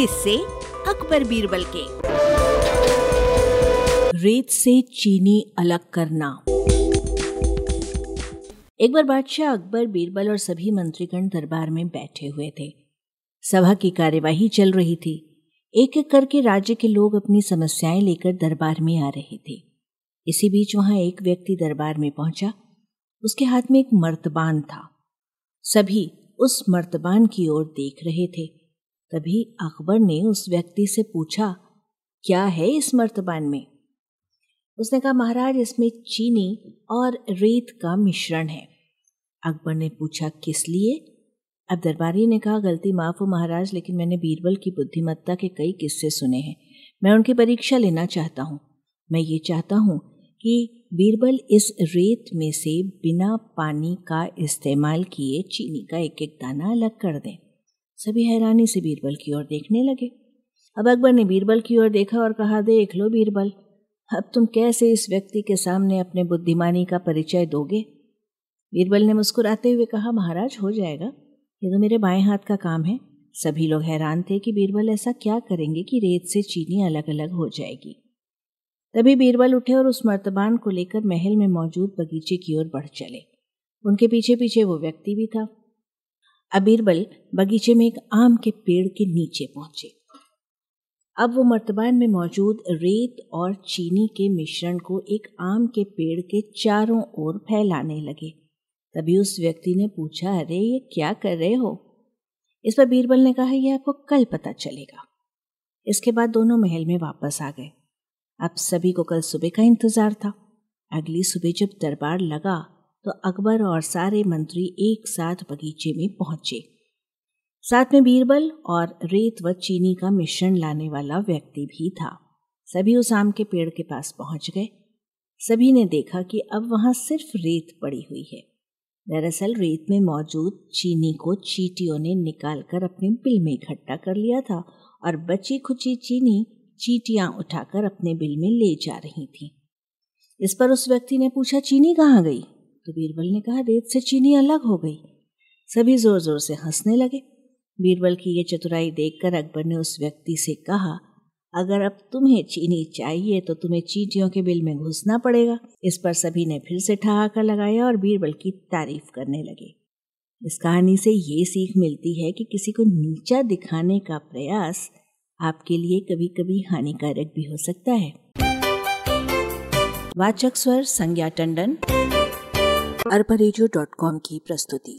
किससे अकबर बीरबल के। रेत से चीनी अलग करना। एक बार बादशाह अकबर बीरबल और सभी मंत्रीगण दरबार में बैठे हुए थे। सभा की कार्यवाही चल रही थी। एक एक करके राज्य के लोग अपनी समस्याएँ लेकर दरबार में आ रहे थे। इसी बीच वहाँ एक व्यक्ति दरबार में पहुँचा। उसके हाथ में एक मर्तबान था। सभी उस मर्तबान की ओर देख रहे थे। तभी अकबर ने उस व्यक्ति से पूछा, क्या है इस मर्तबान में? उसने कहा, महाराज, इसमें चीनी और रेत का मिश्रण है। अकबर ने पूछा, किस लिए? अब दरबारी ने कहा, गलती माफ़ हो महाराज, लेकिन मैंने बीरबल की बुद्धिमत्ता के कई किस्से सुने हैं। मैं उनकी परीक्षा लेना चाहता हूँ। मैं ये चाहता हूँ कि बीरबल इस रेत में से बिना पानी का इस्तेमाल किए चीनी का एक एक दाना अलग कर दें। सभी हैरानी से बीरबल की ओर देखने लगे। अब अकबर ने बीरबल की ओर देखा और कहा, देख लो बीरबल, अब तुम कैसे इस व्यक्ति के सामने अपने बुद्धिमानी का परिचय दोगे? बीरबल ने मुस्कुराते हुए कहा, महाराज, हो जाएगा। ये तो मेरे बाएँ हाथ का काम है। सभी लोग हैरान थे कि बीरबल ऐसा क्या करेंगे कि रेत से चीनी अलग अलग हो जाएगी। तभी बीरबल उठे और उस मर्तबान को लेकर महल में मौजूद बगीचे की ओर बढ़ चले। उनके पीछे पीछे वो व्यक्ति भी था। अब बीरबल बगीचे में एक आम के पेड़ के नीचे पहुँचे। अब वो मर्तबान में मौजूद रेत और चीनी के मिश्रण को एक आम के पेड़ के चारों ओर फैलाने लगे। तभी उस व्यक्ति ने पूछा, अरे, ये क्या कर रहे हो? इस पर बीरबल ने कहा यह आपको कल पता चलेगा। इसके बाद दोनों महल में वापस आ गए। अब सभी को कल सुबह का इंतज़ार था। अगली सुबह जब दरबार लगा तो अकबर और सारे मंत्री एक साथ बगीचे में पहुँचे। साथ में बीरबल और रेत व चीनी का मिश्रण लाने वाला व्यक्ति भी था। सभी उस आम के पेड़ के पास पहुँच गए। सभी ने देखा कि अब वहाँ सिर्फ़ रेत पड़ी हुई है। दरअसल रेत में मौजूद चीनी को चीटियों ने निकालकर अपने बिल में इकट्ठा कर लिया था और बची खुची चीनी चीटियाँ उठाकर अपने बिल में ले जा रही थी। इस पर उस व्यक्ति ने पूछा, चीनी कहाँ गई? तो बीरबल ने कहा, रेत से चीनी अलग हो गई। सभी ज़ोर ज़ोर से हंसने लगे। बीरबल की ये चतुराई देखकर अकबर ने उस व्यक्ति से कहा, अगर अब तुम्हें चीनी चाहिए तो तुम्हें चीटियों के बिल में घुसना पड़ेगा। इस पर सभी ने फिर से ठहाका लगाया और बीरबल की तारीफ़ करने लगे। इस कहानी से ये सीख मिलती है कि किसी को नीचा दिखाने का प्रयास आपके लिए कभी कभी हानिकारक भी हो सकता है। वाचक स्वर संज्ञा टंडन। अरबरेजियो की प्रस्तुति।